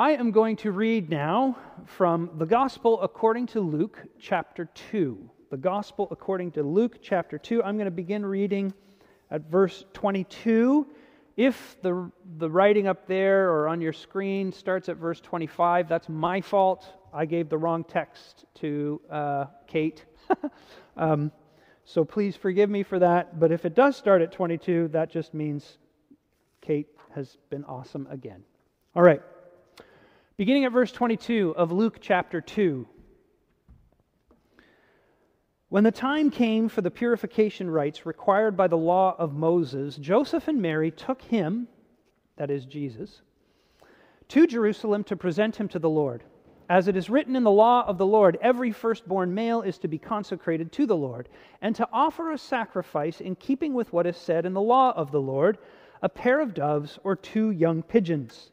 I am going to read now from the Gospel according to Luke chapter 2. The Gospel according to Luke chapter 2. I'm going to begin reading at verse 22. If the, the writing up there or on your screen starts at verse 25, that's my fault. I gave the wrong text to uh, Kate. um, so please forgive me for that. But if it does start at 22, that just means Kate has been awesome again. All right. Beginning at verse 22 of Luke chapter 2. When the time came for the purification rites required by the law of Moses, Joseph and Mary took him, that is Jesus, to Jerusalem to present him to the Lord. As it is written in the law of the Lord, every firstborn male is to be consecrated to the Lord, and to offer a sacrifice in keeping with what is said in the law of the Lord a pair of doves or two young pigeons.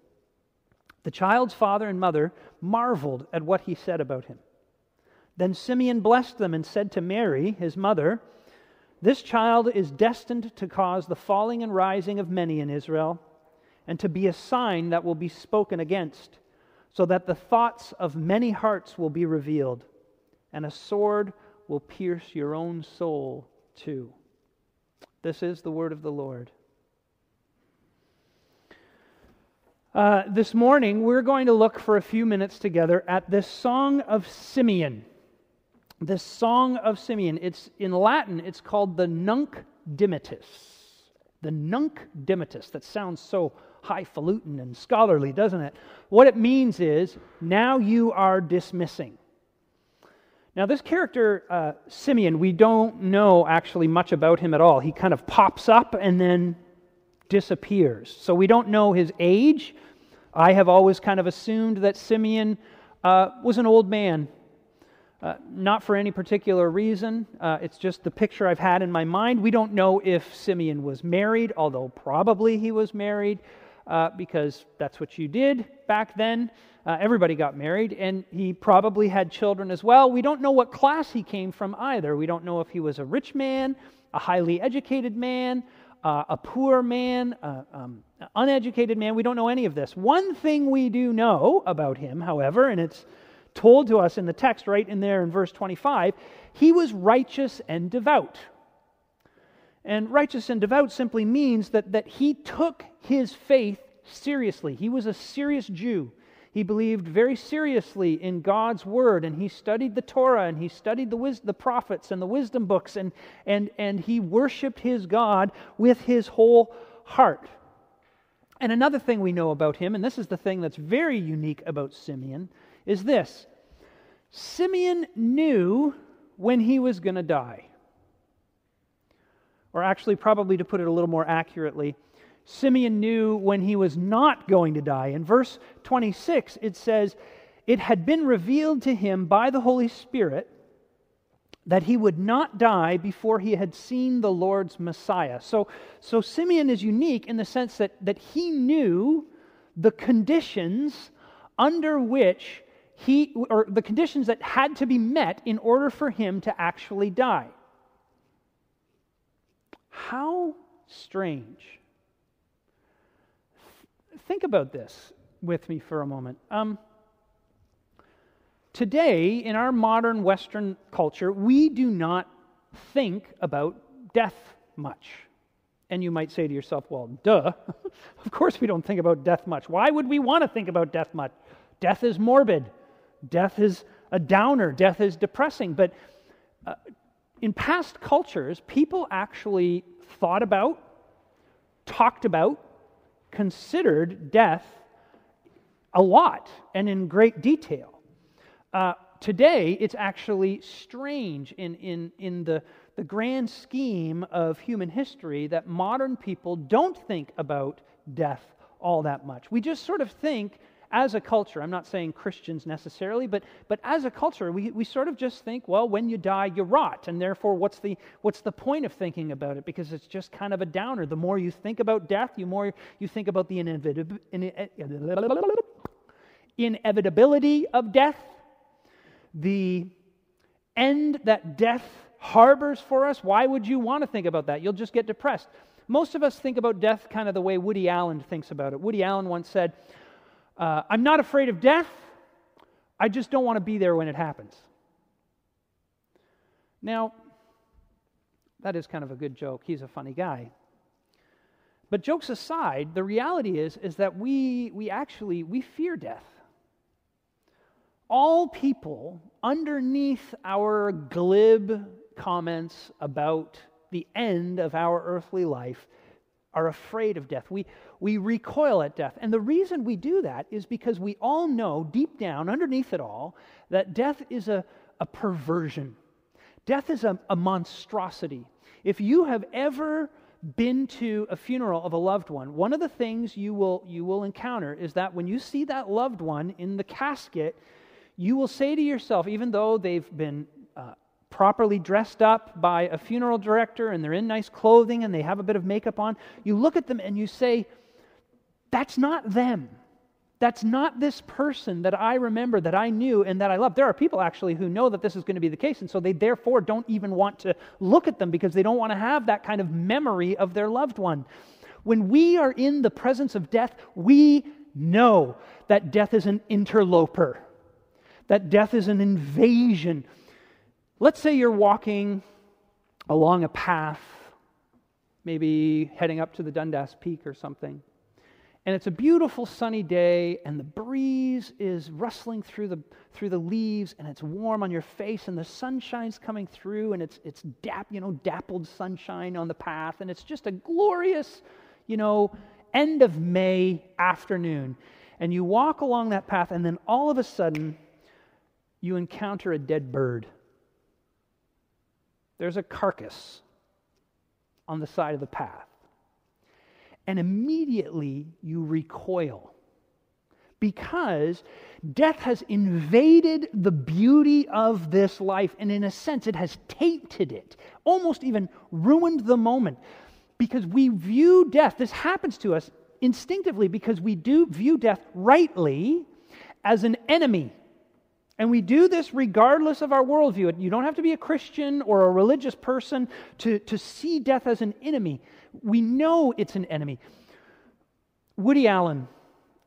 The child's father and mother marveled at what he said about him. Then Simeon blessed them and said to Mary, his mother, This child is destined to cause the falling and rising of many in Israel, and to be a sign that will be spoken against, so that the thoughts of many hearts will be revealed, and a sword will pierce your own soul too. This is the word of the Lord. Uh, this morning, we're going to look for a few minutes together at this Song of Simeon. This Song of Simeon. It's in Latin, it's called the Nunc Dimittis. The Nunc Dimittis. That sounds so highfalutin and scholarly, doesn't it? What it means is, now you are dismissing. Now, this character, uh, Simeon, we don't know actually much about him at all. He kind of pops up and then disappears. So we don't know his age. I have always kind of assumed that Simeon uh, was an old man. Uh, not for any particular reason. Uh, it's just the picture I've had in my mind. We don't know if Simeon was married, although probably he was married, uh, because that's what you did back then. Uh, everybody got married, and he probably had children as well. We don't know what class he came from either. We don't know if he was a rich man, a highly educated man, uh, a poor man, uh, um, uneducated man. We don't know any of this. One thing we do know about him, however, and it's told to us in the text right in there in verse 25, he was righteous and devout. And righteous and devout simply means that, that he took his faith seriously. He was a serious Jew. He believed very seriously in God's word, and he studied the Torah, and he studied the, wis- the prophets and the wisdom books, and, and, and he worshiped his God with his whole heart. And another thing we know about him, and this is the thing that's very unique about Simeon, is this Simeon knew when he was going to die. Or actually, probably to put it a little more accurately, Simeon knew when he was not going to die. In verse 26, it says, It had been revealed to him by the Holy Spirit that he would not die before he had seen the Lord's Messiah. So, so Simeon is unique in the sense that, that he knew the conditions under which he, or the conditions that had to be met in order for him to actually die. How strange think about this with me for a moment. Um, today, in our modern Western culture, we do not think about death much. And you might say to yourself, well, duh. of course we don't think about death much. Why would we want to think about death much? Death is morbid, death is a downer, death is depressing. But uh, in past cultures, people actually thought about, talked about, considered death a lot and in great detail. Uh, today, it's actually strange in, in, in the, the grand scheme of human history that modern people don't think about death all that much. We just sort of think as a culture, I'm not saying Christians necessarily, but, but as a culture, we, we sort of just think, well, when you die, you rot. And therefore, what's the, what's the point of thinking about it? Because it's just kind of a downer. The more you think about death, the more you think about the inevitability of death, the end that death harbors for us. Why would you want to think about that? You'll just get depressed. Most of us think about death kind of the way Woody Allen thinks about it. Woody Allen once said, uh, I'm not afraid of death, I just don't want to be there when it happens. Now, that is kind of a good joke. He's a funny guy. But jokes aside, the reality is, is that we, we actually we fear death. All people underneath our glib comments about the end of our earthly life are afraid of death. We, we recoil at death. And the reason we do that is because we all know deep down, underneath it all, that death is a, a perversion. Death is a, a monstrosity. If you have ever been to a funeral of a loved one, one of the things you will, you will encounter is that when you see that loved one in the casket, you will say to yourself, even though they've been properly dressed up by a funeral director and they're in nice clothing and they have a bit of makeup on, you look at them and you say, That's not them. That's not this person that I remember, that I knew, and that I love. There are people actually who know that this is going to be the case, and so they therefore don't even want to look at them because they don't want to have that kind of memory of their loved one. When we are in the presence of death, we know that death is an interloper, that death is an invasion Let's say you're walking along a path, maybe heading up to the Dundas Peak or something, and it's a beautiful sunny day, and the breeze is rustling through the, through the leaves, and it's warm on your face, and the sunshine's coming through, and it's, it's dap, you know, dappled sunshine on the path, and it's just a glorious, you know, end of May afternoon. And you walk along that path, and then all of a sudden, you encounter a dead bird there's a carcass on the side of the path. And immediately you recoil because death has invaded the beauty of this life, and in a sense, it has tainted it, almost even ruined the moment. Because we view death, this happens to us instinctively because we do view death rightly as an enemy and we do this regardless of our worldview. You don't have to be a Christian or a religious person to, to see death as an enemy. We know it's an enemy. Woody Allen,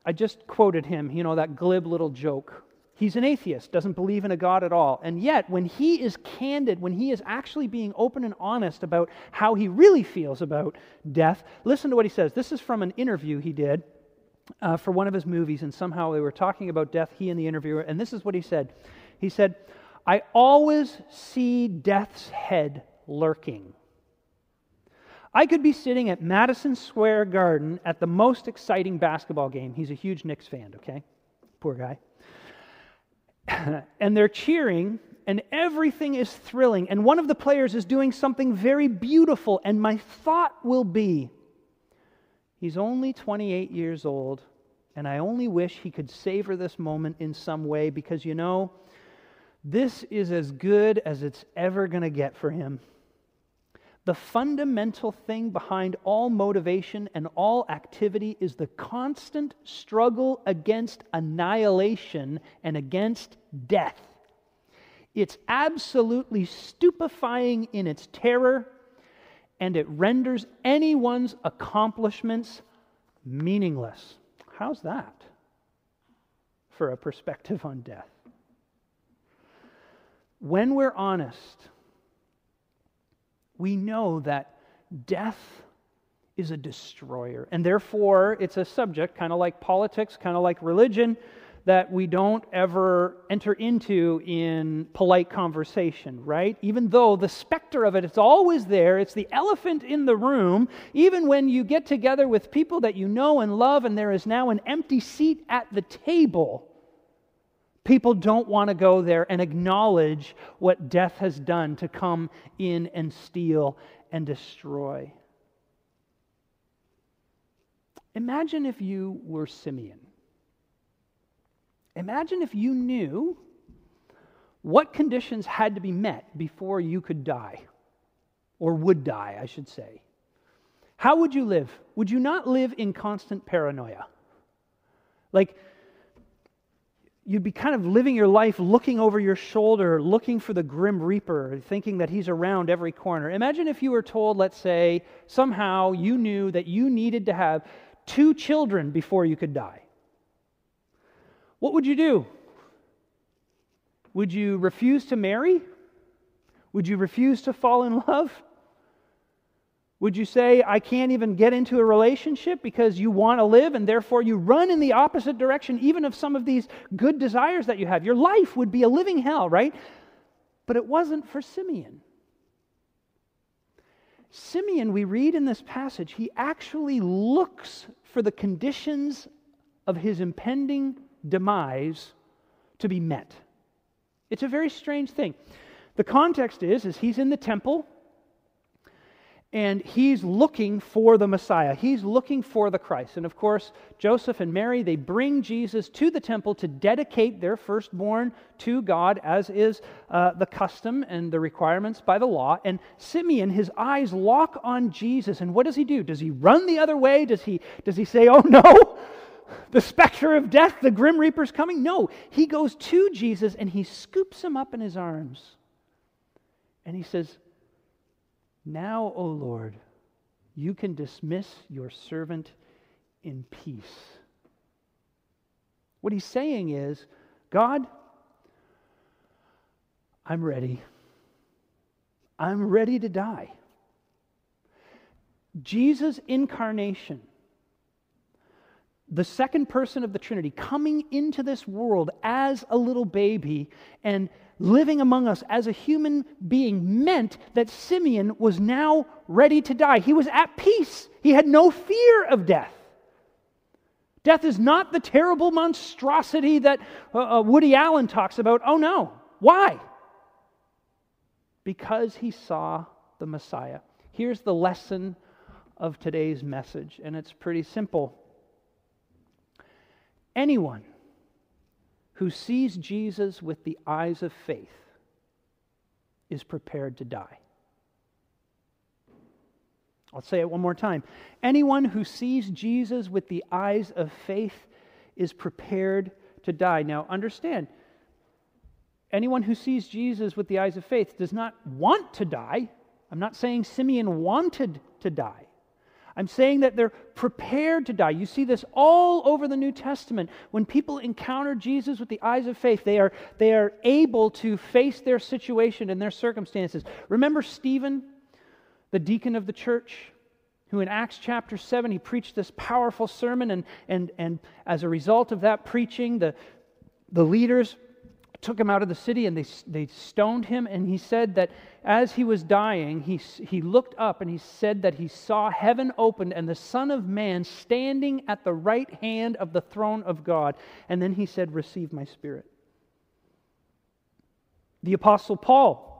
I just quoted him, you know, that glib little joke. He's an atheist, doesn't believe in a God at all. And yet, when he is candid, when he is actually being open and honest about how he really feels about death, listen to what he says. This is from an interview he did uh, for one of his movies, and somehow they were talking about death, he and the interviewer, and this is what he said. He said, I always see death's head lurking. I could be sitting at Madison Square Garden at the most exciting basketball game. He's a huge Knicks fan, okay? Poor guy. and they're cheering, and everything is thrilling, and one of the players is doing something very beautiful, and my thought will be, He's only 28 years old, and I only wish he could savor this moment in some way because, you know, this is as good as it's ever going to get for him. The fundamental thing behind all motivation and all activity is the constant struggle against annihilation and against death. It's absolutely stupefying in its terror and it renders anyone's accomplishments meaningless. How's that for a perspective on death? When we're honest, we know that death is a destroyer, and therefore it's a subject, kind of like politics, kind of like religion, that we don't ever enter into in polite conversation, right? Even though the specter of it is always there, it's the elephant in the room. Even when you get together with people that you know and love, and there is now an empty seat at the table, people don't want to go there and acknowledge what death has done to come in and steal and destroy. Imagine if you were Simeon. Imagine if you knew what conditions had to be met before you could die, or would die, I should say. How would you live? Would you not live in constant paranoia? Like, you'd be kind of living your life looking over your shoulder, looking for the grim reaper, thinking that he's around every corner. Imagine if you were told, let's say, somehow you knew that you needed to have two children before you could die what would you do? Would you refuse to marry? Would you refuse to fall in love? Would you say, I can't even get into a relationship because you want to live and therefore you run in the opposite direction, even of some of these good desires that you have? Your life would be a living hell, right? But it wasn't for Simeon. Simeon, we read in this passage, he actually looks for the conditions of his impending demise to be met. It's a very strange thing. The context is, is he's in the temple and he's looking for the Messiah. He's looking for the Christ. And of course, Joseph and Mary, they bring Jesus to the temple to dedicate their firstborn to God, as is uh, the custom and the requirements by the law. And Simeon, his eyes lock on Jesus. And what does he do? Does he run the other way? Does he, does he say, oh no? The specter of death, the grim reaper's coming. No, he goes to Jesus and he scoops him up in his arms. And he says, Now, O Lord, you can dismiss your servant in peace. What he's saying is, God, I'm ready. I'm ready to die. Jesus' incarnation the second person of the Trinity coming into this world as a little baby and living among us as a human being meant that Simeon was now ready to die. He was at peace, he had no fear of death. Death is not the terrible monstrosity that uh, uh Woody Allen talks about. Oh no. Why? Because he saw the Messiah. Here's the lesson of today's message, and it's pretty simple. Anyone who sees Jesus with the eyes of faith is prepared to die. I'll say it one more time. Anyone who sees Jesus with the eyes of faith is prepared to die. Now, understand, anyone who sees Jesus with the eyes of faith does not want to die. I'm not saying Simeon wanted to die. I'm saying that they're prepared to die. You see this all over the New Testament. When people encounter Jesus with the eyes of faith, they are, they are able to face their situation and their circumstances. Remember Stephen, the deacon of the church? who in Acts chapter 7, he preached this powerful sermon, and, and, and as a result of that preaching, the, the leaders took him out of the city and they, they stoned him. And he said that as he was dying, he, he looked up and he said that he saw heaven opened and the Son of Man standing at the right hand of the throne of God. And then he said, Receive my spirit. The Apostle Paul,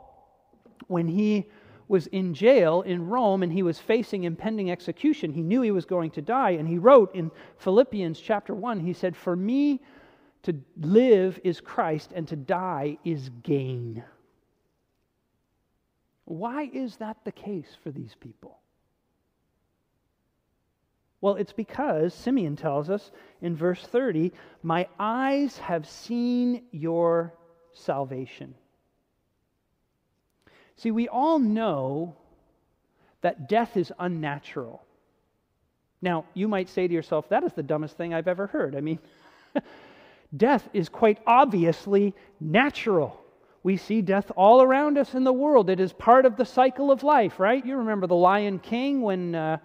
when he was in jail in Rome and he was facing impending execution, he knew he was going to die. And he wrote in Philippians chapter 1, he said, For me, to live is Christ, and to die is gain. Why is that the case for these people? Well, it's because Simeon tells us in verse 30 My eyes have seen your salvation. See, we all know that death is unnatural. Now, you might say to yourself, that is the dumbest thing I've ever heard. I mean, Death is quite obviously natural. We see death all around us in the world. It is part of the cycle of life, right? You remember the Lion King when uh,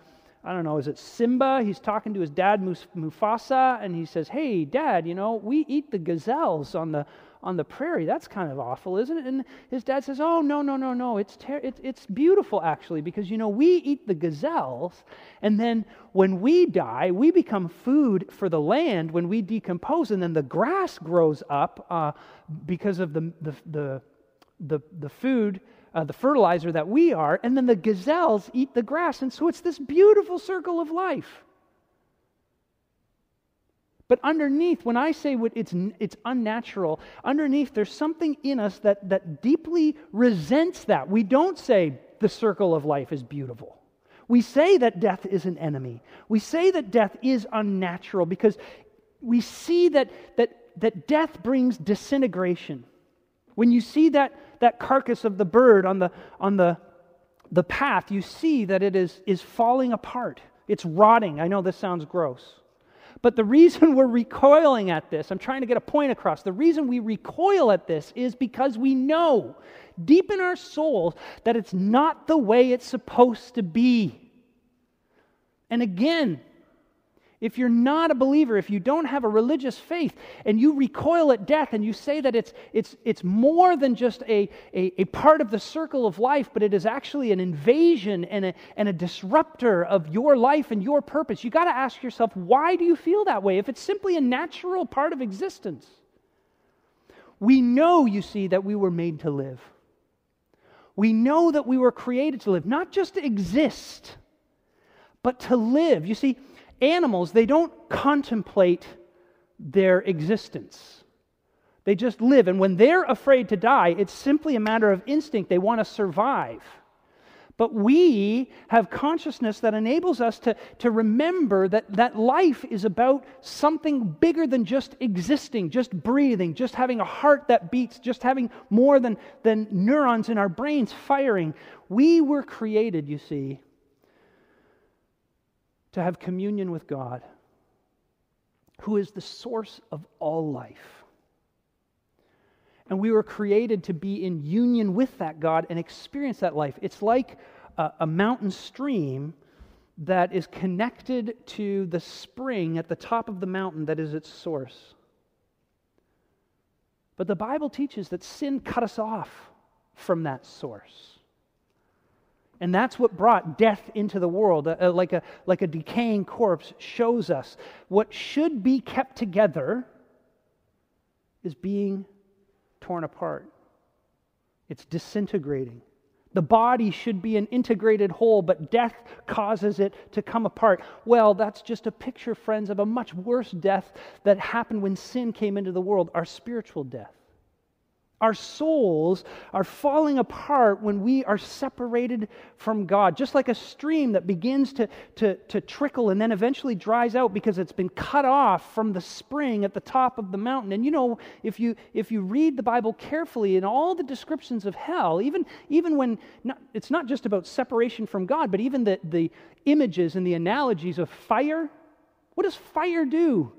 I don't know, is it Simba? He's talking to his dad Mufasa, and he says, Hey, dad, you know, we eat the gazelles on the, on the prairie. That's kind of awful, isn't it? And his dad says, Oh, no, no, no, no. It's, ter- it's, it's beautiful, actually, because, you know, we eat the gazelles, and then when we die, we become food for the land when we decompose, and then the grass grows up uh, because of the, the, the, the, the food uh, the fertilizer that we are, and then the gazelles eat the grass. And so it's this beautiful circle of life. But underneath, when I say it's, it's unnatural, underneath there's something in us that, that deeply resents that. We don't say the circle of life is beautiful. We say that death is an enemy. We say that death is unnatural because we see that, that, that death brings disintegration. When you see that, that carcass of the bird on the, on the, the path, you see that it is, is falling apart. It's rotting. I know this sounds gross. But the reason we're recoiling at this, I'm trying to get a point across. The reason we recoil at this is because we know deep in our souls that it's not the way it's supposed to be. And again, if you're not a believer, if you don't have a religious faith, and you recoil at death and you say that it's, it's, it's more than just a, a, a, part of the circle of life, but it is actually an invasion and a, and a disruptor of your life and your purpose, you got to ask yourself, why do you feel that way if it's simply a natural part of existence? We know, you see, that we were made to live. We know that we were created to live, not just to exist, but to live. You see, animals, they don't contemplate their existence. They just live. And when they're afraid to die, it's simply a matter of instinct. They want to survive. But we have consciousness that enables us to, to remember that, that life is about something bigger than just existing, just breathing, just having a heart that beats, just having more than, than neurons in our brains firing. We were created, you see, to have communion with God, who is the source of all life. And we were created to be in union with that God and experience that life. It's like a, a mountain stream that is connected to the spring at the top of the mountain that is its source. But the Bible teaches that sin cut us off from that source. And that's what brought death into the world, uh, uh, like, a, like a decaying corpse shows us. What should be kept together is being torn apart, it's disintegrating. The body should be an integrated whole, but death causes it to come apart. Well, that's just a picture, friends, of a much worse death that happened when sin came into the world our spiritual death. Our souls are falling apart when we are separated from God, just like a stream that begins to, to, to trickle and then eventually dries out because it's been cut off from the spring at the top of the mountain. And you know, if you, if you read the Bible carefully in all the descriptions of hell, even, even when not, it's not just about separation from God, but even the, the images and the analogies of fire, what does fire do?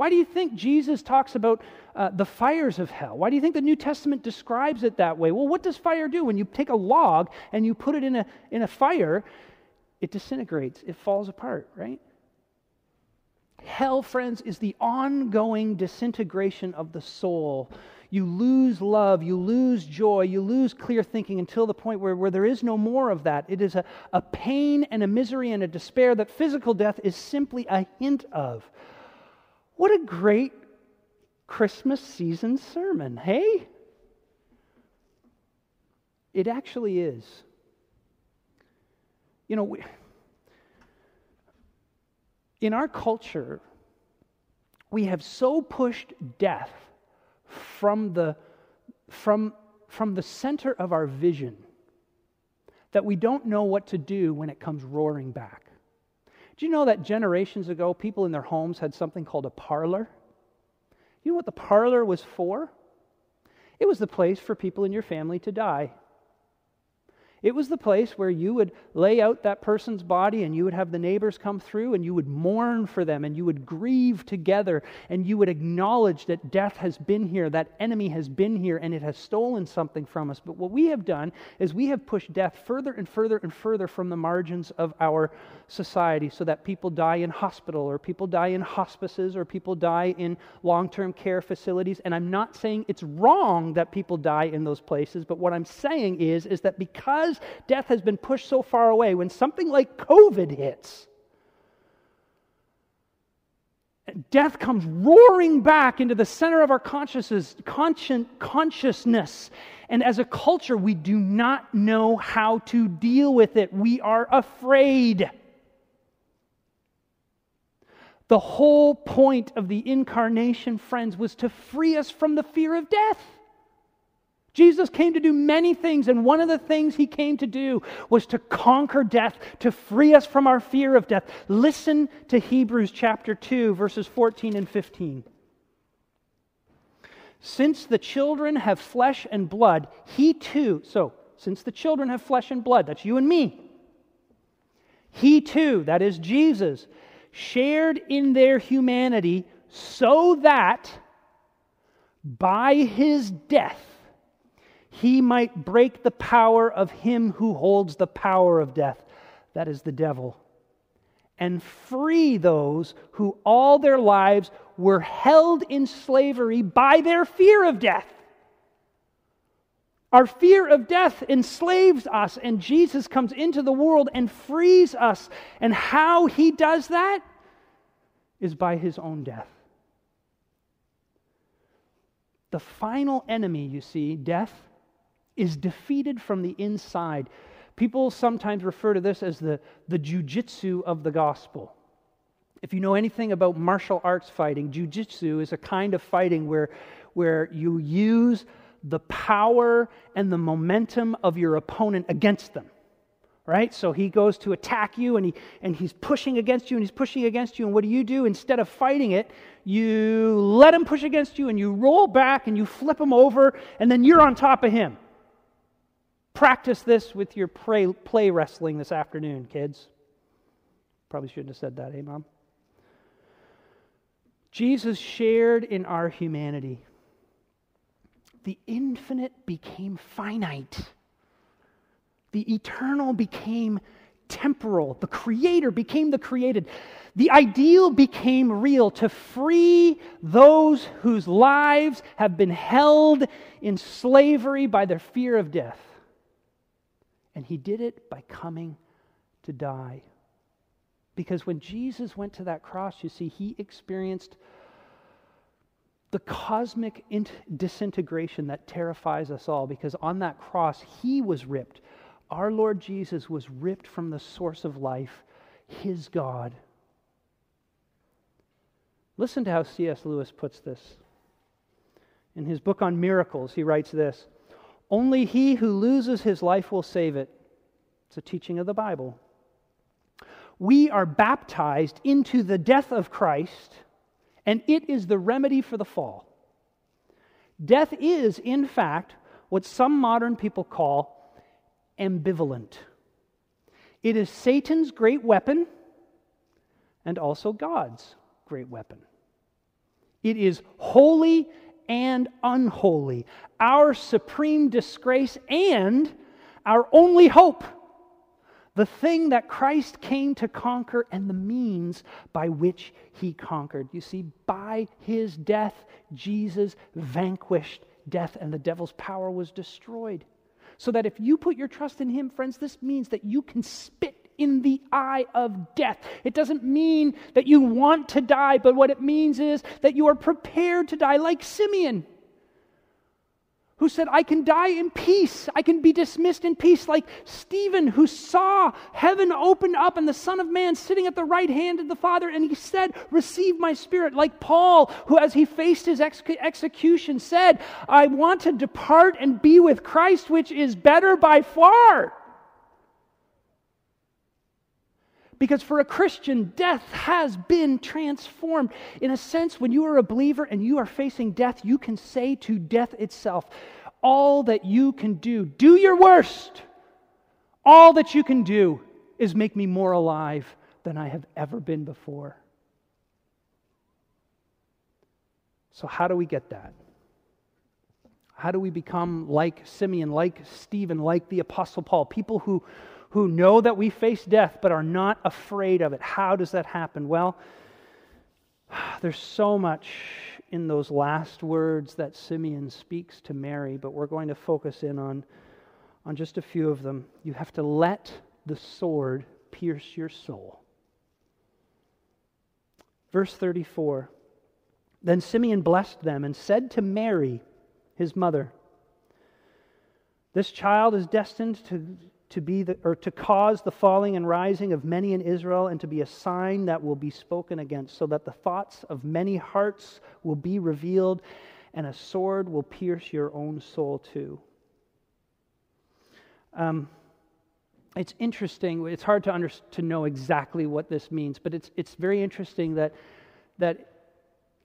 Why do you think Jesus talks about uh, the fires of hell? Why do you think the New Testament describes it that way? Well, what does fire do? When you take a log and you put it in a, in a fire, it disintegrates, it falls apart, right? Hell, friends, is the ongoing disintegration of the soul. You lose love, you lose joy, you lose clear thinking until the point where, where there is no more of that. It is a, a pain and a misery and a despair that physical death is simply a hint of. What a great Christmas season sermon, hey? It actually is. You know, we, in our culture, we have so pushed death from the, from, from the center of our vision that we don't know what to do when it comes roaring back. Do you know that generations ago, people in their homes had something called a parlor? You know what the parlor was for? It was the place for people in your family to die. It was the place where you would lay out that person's body and you would have the neighbors come through and you would mourn for them and you would grieve together and you would acknowledge that death has been here, that enemy has been here, and it has stolen something from us. But what we have done is we have pushed death further and further and further from the margins of our society so that people die in hospital or people die in hospices or people die in long term care facilities. And I'm not saying it's wrong that people die in those places, but what I'm saying is, is that because because death has been pushed so far away, when something like COVID hits, death comes roaring back into the center of our consciousness, consciousness. And as a culture, we do not know how to deal with it. We are afraid. The whole point of the incarnation, friends, was to free us from the fear of death. Jesus came to do many things, and one of the things he came to do was to conquer death, to free us from our fear of death. Listen to Hebrews chapter 2, verses 14 and 15. Since the children have flesh and blood, he too, so since the children have flesh and blood, that's you and me, he too, that is Jesus, shared in their humanity so that by his death, he might break the power of him who holds the power of death, that is the devil, and free those who all their lives were held in slavery by their fear of death. Our fear of death enslaves us, and Jesus comes into the world and frees us. And how he does that is by his own death. The final enemy, you see, death, is defeated from the inside. People sometimes refer to this as the, the jujitsu of the gospel. If you know anything about martial arts fighting, jujitsu is a kind of fighting where, where you use the power and the momentum of your opponent against them. Right? So he goes to attack you and, he, and he's pushing against you and he's pushing against you. And what do you do? Instead of fighting it, you let him push against you and you roll back and you flip him over and then you're on top of him. Practice this with your play, play wrestling this afternoon, kids. Probably shouldn't have said that, eh, Mom? Jesus shared in our humanity. The infinite became finite. The eternal became temporal. The creator became the created. The ideal became real to free those whose lives have been held in slavery by their fear of death. And he did it by coming to die. Because when Jesus went to that cross, you see, he experienced the cosmic disintegration that terrifies us all. Because on that cross, he was ripped. Our Lord Jesus was ripped from the source of life, his God. Listen to how C.S. Lewis puts this. In his book on miracles, he writes this only he who loses his life will save it. It's a teaching of the Bible. We are baptized into the death of Christ, and it is the remedy for the fall. Death is, in fact, what some modern people call ambivalent. It is Satan's great weapon and also God's great weapon. It is holy and unholy, our supreme disgrace and our only hope. The thing that Christ came to conquer and the means by which he conquered. You see, by his death, Jesus vanquished death and the devil's power was destroyed. So that if you put your trust in him, friends, this means that you can spit in the eye of death. It doesn't mean that you want to die, but what it means is that you are prepared to die, like Simeon, who said, I can die in peace. I can be dismissed in peace, like Stephen, who saw heaven open up and the Son of Man sitting at the right hand of the Father, and he said, Receive my spirit. Like Paul, who, as he faced his ex- execution, said, I want to depart and be with Christ, which is better by far. Because for a Christian, death has been transformed. In a sense, when you are a believer and you are facing death, you can say to death itself, All that you can do, do your worst, all that you can do is make me more alive than I have ever been before. So, how do we get that? How do we become like Simeon, like Stephen, like the Apostle Paul? People who, who know that we face death but are not afraid of it. How does that happen? Well, there's so much in those last words that Simeon speaks to Mary, but we're going to focus in on, on just a few of them. You have to let the sword pierce your soul. Verse 34 Then Simeon blessed them and said to Mary, his mother, This child is destined to, to be the, or to cause the falling and rising of many in Israel and to be a sign that will be spoken against, so that the thoughts of many hearts will be revealed, and a sword will pierce your own soul too. Um, it's interesting. It's hard to, under, to know exactly what this means, but it's, it's very interesting that, that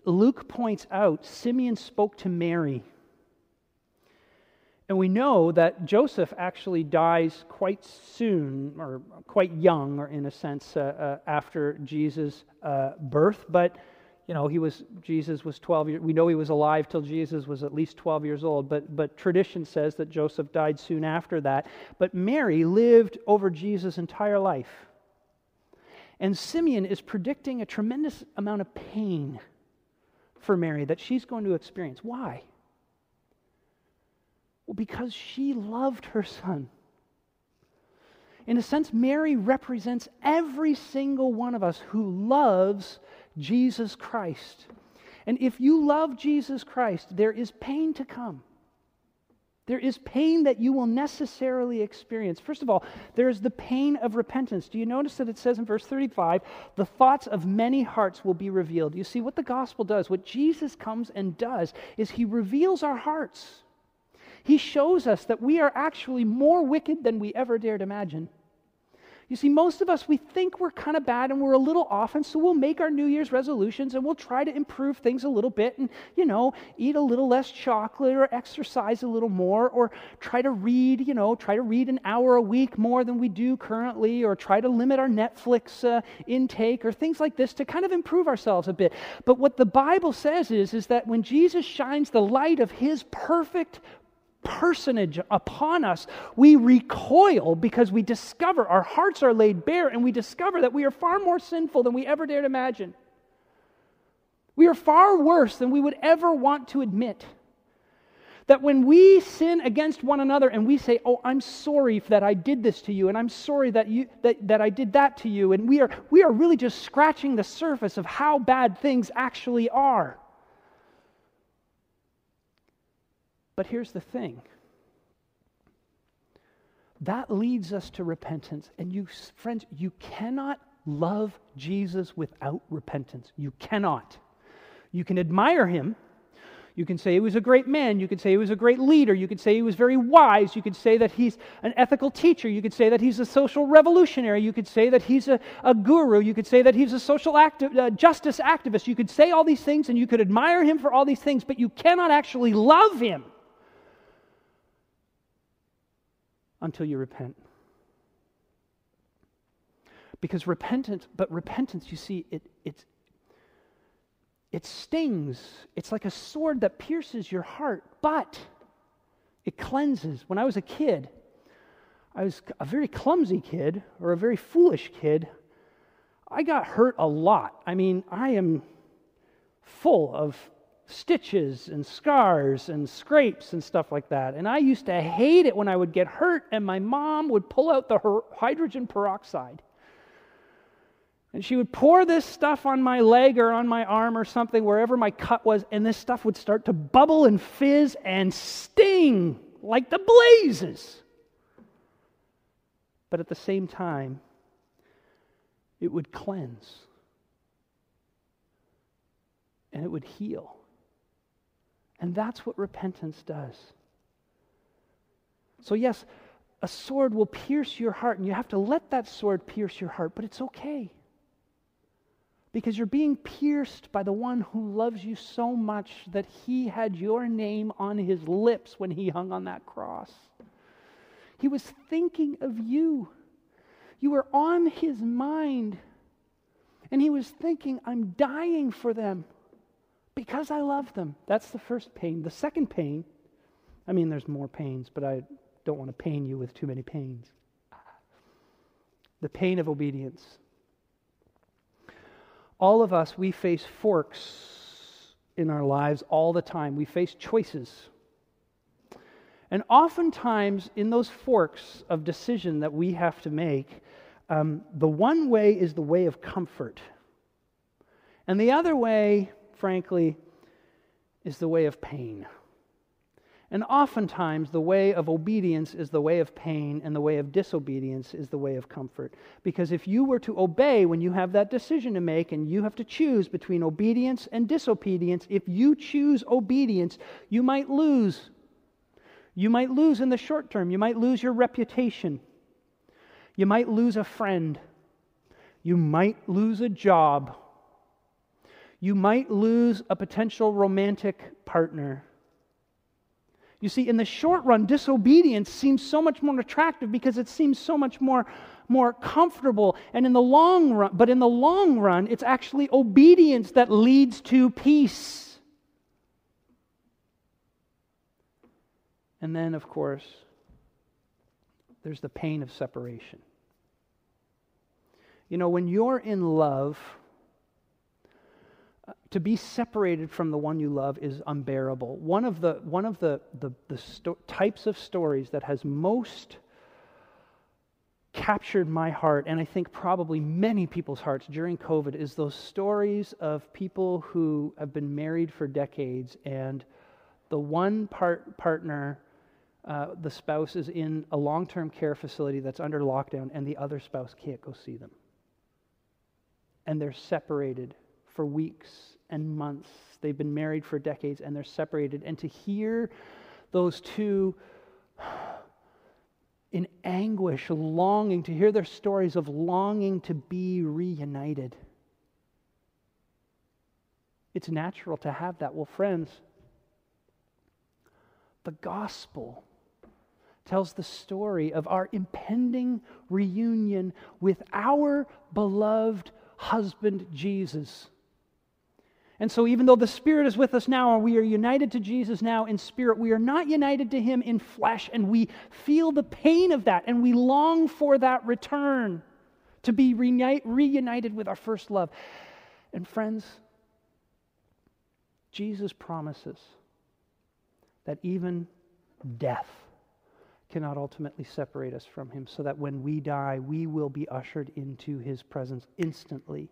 Luke points out Simeon spoke to Mary and we know that Joseph actually dies quite soon, or quite young, or in a sense, uh, uh, after Jesus' uh, birth. But you know, he was Jesus was 12 years. We know he was alive till Jesus was at least 12 years old. But but tradition says that Joseph died soon after that. But Mary lived over Jesus' entire life. And Simeon is predicting a tremendous amount of pain for Mary that she's going to experience. Why? Well, because she loved her son. In a sense, Mary represents every single one of us who loves Jesus Christ. And if you love Jesus Christ, there is pain to come. There is pain that you will necessarily experience. First of all, there is the pain of repentance. Do you notice that it says in verse 35, the thoughts of many hearts will be revealed? You see, what the gospel does, what Jesus comes and does, is he reveals our hearts. He shows us that we are actually more wicked than we ever dared imagine. You see, most of us, we think we're kind of bad and we're a little off, and so we'll make our New Year's resolutions and we'll try to improve things a little bit and, you know, eat a little less chocolate or exercise a little more or try to read, you know, try to read an hour a week more than we do currently or try to limit our Netflix uh, intake or things like this to kind of improve ourselves a bit. But what the Bible says is, is that when Jesus shines the light of his perfect personage upon us, we recoil because we discover our hearts are laid bare and we discover that we are far more sinful than we ever dared imagine. We are far worse than we would ever want to admit. That when we sin against one another and we say, Oh, I'm sorry that I did this to you, and I'm sorry that, you, that, that I did that to you, and we are, we are really just scratching the surface of how bad things actually are. But here's the thing that leads us to repentance. And you, friends, you cannot love Jesus without repentance. You cannot. You can admire him. You can say he was a great man. You can say he was a great leader. You can say he was very wise. You could say that he's an ethical teacher. You could say that he's a social revolutionary. You could say that he's a, a guru. You could say that he's a social acti- uh, justice activist. You could say all these things and you could admire him for all these things, but you cannot actually love him until you repent. Because repentance, but repentance, you see, it, it, it stings. It's like a sword that pierces your heart, but it cleanses. When I was a kid, I was a very clumsy kid or a very foolish kid. I got hurt a lot. I mean, I am full of stitches and scars and scrapes and stuff like that. And I used to hate it when I would get hurt and my mom would pull out the hydrogen peroxide. And she would pour this stuff on my leg or on my arm or something, wherever my cut was, and this stuff would start to bubble and fizz and sting like the blazes. But at the same time, it would cleanse and it would heal. And that's what repentance does. So, yes, a sword will pierce your heart, and you have to let that sword pierce your heart, but it's okay. Because you're being pierced by the one who loves you so much that he had your name on his lips when he hung on that cross. He was thinking of you. You were on his mind. And he was thinking, I'm dying for them because I love them. That's the first pain. The second pain, I mean, there's more pains, but I don't want to pain you with too many pains. The pain of obedience. All of us, we face forks in our lives all the time. We face choices. And oftentimes, in those forks of decision that we have to make, um, the one way is the way of comfort. And the other way, frankly, is the way of pain. And oftentimes, the way of obedience is the way of pain, and the way of disobedience is the way of comfort. Because if you were to obey when you have that decision to make, and you have to choose between obedience and disobedience, if you choose obedience, you might lose. You might lose in the short term. You might lose your reputation. You might lose a friend. You might lose a job. You might lose a potential romantic partner. You see, in the short run, disobedience seems so much more attractive because it seems so much more, more comfortable. And in the long run, but in the long run, it's actually obedience that leads to peace. And then, of course, there's the pain of separation. You know, when you're in love, to be separated from the one you love is unbearable. One of the, one of the, the, the sto- types of stories that has most captured my heart, and I think probably many people's hearts during COVID, is those stories of people who have been married for decades and the one part, partner uh, the spouse is in a long term care facility that's under lockdown and the other spouse can't go see them. And they're separated for weeks and months. They've been married for decades and they're separated. And to hear those two in anguish, longing, to hear their stories of longing to be reunited. It's natural to have that. Well, friends, the gospel tells the story of our impending reunion with our beloved husband, Jesus. And so, even though the Spirit is with us now and we are united to Jesus now in spirit, we are not united to Him in flesh, and we feel the pain of that, and we long for that return to be reunited with our first love. And, friends, Jesus promises that even death cannot ultimately separate us from him, so that when we die, we will be ushered into his presence instantly.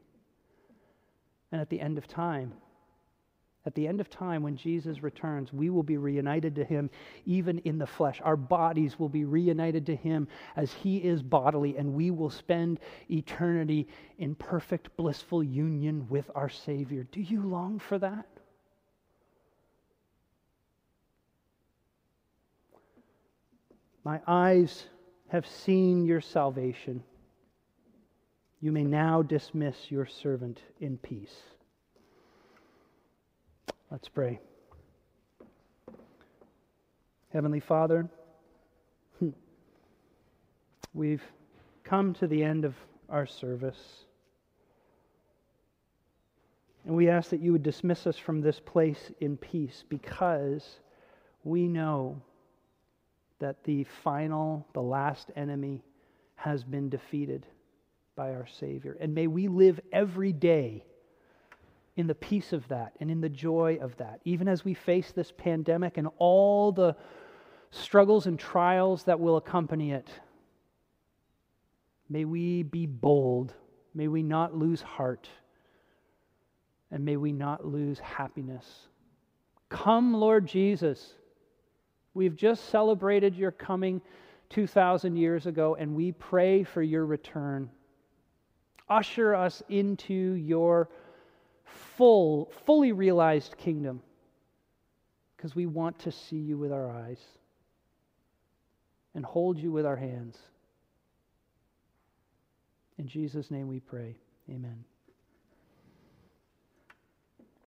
And at the end of time, at the end of time, when Jesus returns, we will be reunited to him even in the flesh. Our bodies will be reunited to him as he is bodily, and we will spend eternity in perfect, blissful union with our Savior. Do you long for that? My eyes have seen your salvation. You may now dismiss your servant in peace. Let's pray. Heavenly Father, we've come to the end of our service. And we ask that you would dismiss us from this place in peace because we know that the final, the last enemy has been defeated by our Savior. And may we live every day in the peace of that and in the joy of that, even as we face this pandemic and all the struggles and trials that will accompany it. May we be bold. May we not lose heart. And may we not lose happiness. Come, Lord Jesus. We've just celebrated your coming 2,000 years ago, and we pray for your return. Usher us into your full, fully realized kingdom because we want to see you with our eyes and hold you with our hands. In Jesus' name we pray. Amen.